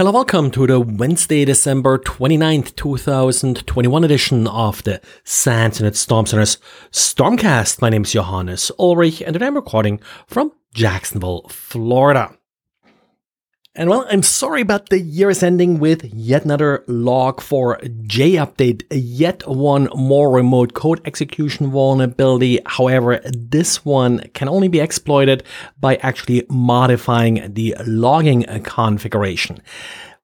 Hello, welcome to the Wednesday, December 29th, 2021 edition of the SANS Internet Storm Center's Stormcast. My name is Johannes Ulrich and today I'm recording from Jacksonville, Florida. And well, I'm sorry, but the year is ending with yet another log4j update, yet one more remote code execution vulnerability. However, this one can only be exploited by actually modifying the logging configuration.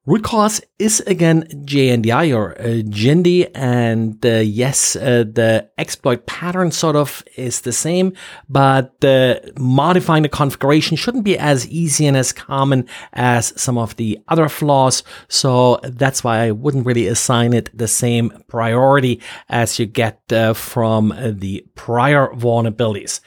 Root cause is again JNDI or uh, JNDI, and uh, yes, uh, the exploit pattern sort of is the same, but uh, modifying the configuration shouldn't be as easy and as common as some of the other flaws. So that's why I wouldn't really assign it the same priority as you get uh, from the prior vulnerabilities.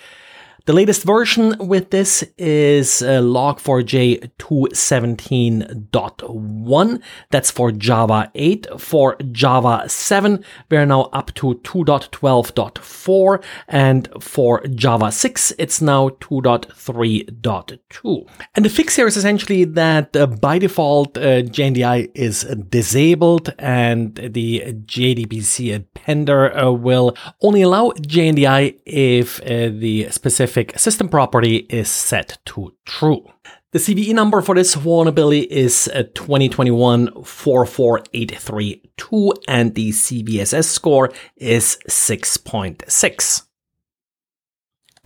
The latest version with this is uh, log4j 217.1. That's for Java 8. For Java 7, we're now up to 2.12.4. And for Java 6, it's now 2.3.2. And the fix here is essentially that uh, by default, uh, JNDI is disabled and the JDBC appender uh, will only allow JNDI if uh, the specific specific system property is set to true. The CVE number for this vulnerability is uh, 2021 44832 and the CVSS score is 6.6.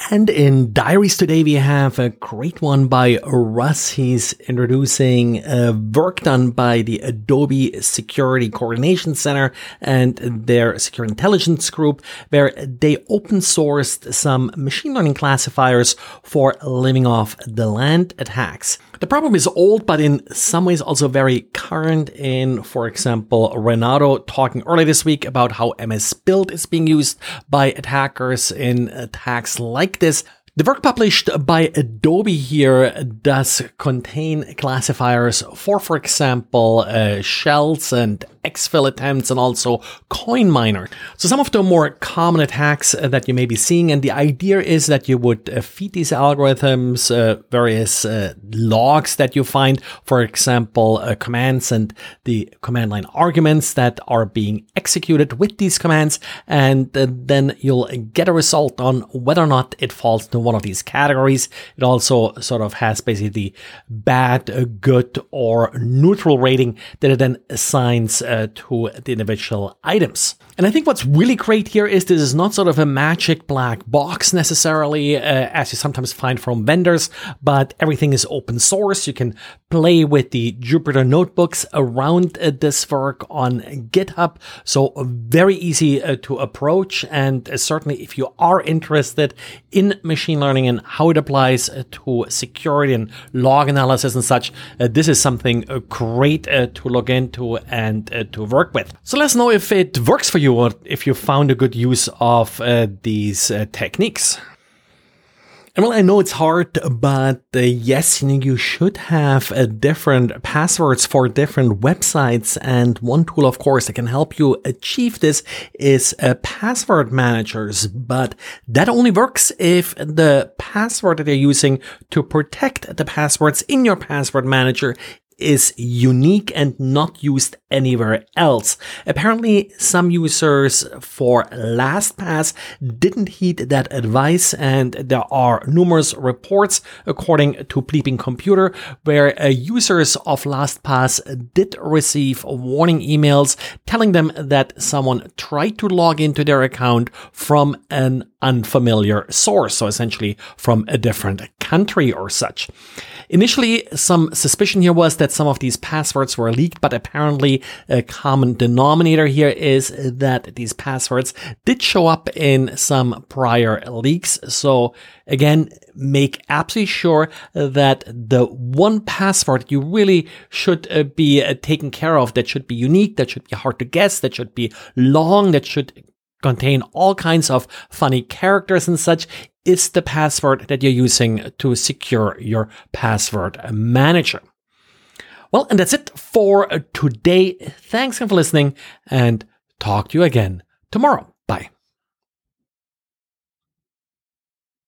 And in diaries today, we have a great one by Russ. He's introducing uh, work done by the Adobe Security Coordination Center and their Secure intelligence group, where they open sourced some machine learning classifiers for living off the land attacks. The problem is old, but in some ways also very current. In, for example, Renato talking earlier this week about how MS Build is being used by attackers in attacks like this. The work published by Adobe here does contain classifiers for, for example, uh, shells and exfil attempts and also coin miner. So some of the more common attacks uh, that you may be seeing, and the idea is that you would uh, feed these algorithms uh, various uh, logs that you find, for example, commands and the command line arguments that are being executed with these commands, and then you'll get a result on whether or not it falls into one of these categories. It also sort of has basically the bad, good, or neutral rating that it then assigns uh, to the individual items. And I think what's really great here is this is not sort of a magic black box necessarily, uh, as you sometimes find from vendors, but everything is open source. You can play with the Jupyter notebooks around uh, this work on GitHub. So very easy uh, to approach. And uh, certainly if you are interested in machine learning and how it applies uh, to security and log analysis and such, this is something great to look into and to work with. So let's know if it works for you or if you found a good use of uh, these uh, techniques. And well, I know it's hard, but uh, yes, you, know, you should have uh, different passwords for different websites. And one tool, of course, that can help you achieve this is uh, password managers. But that only works if the password that you're using to protect the passwords in your password manager is unique and not used anywhere else. Apparently, some users for LastPass didn't heed that advice, and there are numerous reports, according to Bleeping Computer, where uh, users of LastPass did receive warning emails telling them that someone tried to log into their account from an unfamiliar source, so essentially from a different country or such. Initially, some suspicion here was that some of these passwords were leaked, but apparently a common denominator here is that these passwords did show up in some prior leaks. So again, make absolutely sure that the one password you really should uh, be uh, taken care of, that should be unique, that should be hard to guess, that should be long, that should contain all kinds of funny characters and such is the password that you're using to secure your password manager. Well, and that's it for uh, today. Thanks again for listening and talk to you again tomorrow. Bye.